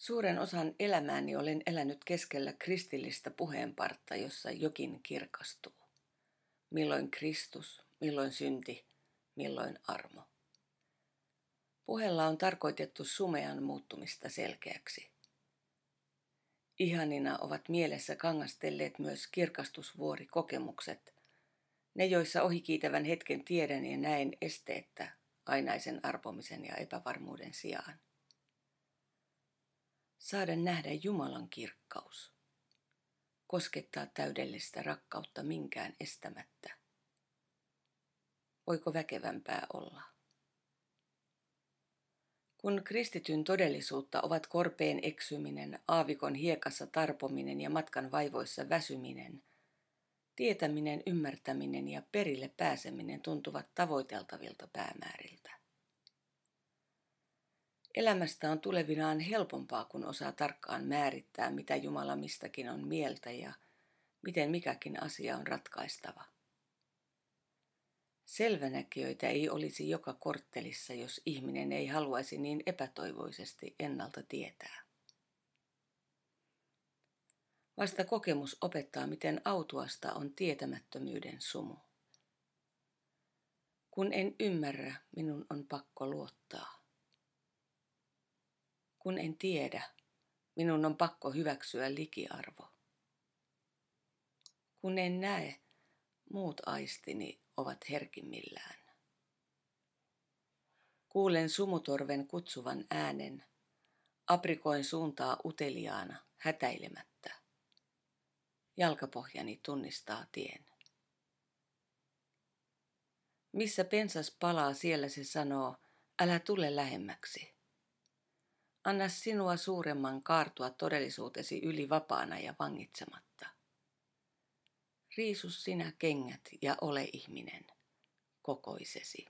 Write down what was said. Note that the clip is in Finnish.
Suuren osan elämääni olen elänyt keskellä kristillistä puheenpartta, jossa jokin kirkastuu. Milloin Kristus, milloin synti, milloin armo. Puheella on tarkoitettu sumean muuttumista selkeäksi. Ihanina ovat mielessä kangastelleet myös kirkastusvuorikokemukset, ne joissa ohikiitävän hetken tiedän ja näen esteettä ainaisen arpomisen ja epävarmuuden sijaan saada nähdä Jumalan kirkkaus, koskettaa täydellistä rakkautta minkään estämättä. Voiko väkevämpää olla? Kun kristityn todellisuutta ovat korpeen eksyminen, aavikon hiekassa tarpominen ja matkan vaivoissa väsyminen, tietäminen, ymmärtäminen ja perille pääseminen tuntuvat tavoiteltavilta päämääriltä. Elämästä on tulevinaan helpompaa, kun osaa tarkkaan määrittää, mitä Jumala mistäkin on mieltä ja miten mikäkin asia on ratkaistava. Selvänäkijöitä ei olisi joka korttelissa, jos ihminen ei haluaisi niin epätoivoisesti ennalta tietää. Vasta kokemus opettaa, miten autuasta on tietämättömyyden sumu. Kun en ymmärrä, minun on pakko luottaa. Kun en tiedä, minun on pakko hyväksyä likiarvo. Kun en näe, muut aistini ovat herkimmillään. Kuulen sumutorven kutsuvan äänen, aprikoin suuntaa uteliaana, hätäilemättä. Jalkapohjani tunnistaa tien. Missä pensas palaa, siellä se sanoo, älä tule lähemmäksi. Anna sinua suuremman kaartua todellisuutesi yli vapaana ja vangitsematta. Riisu sinä kengät ja ole ihminen, kokoisesi.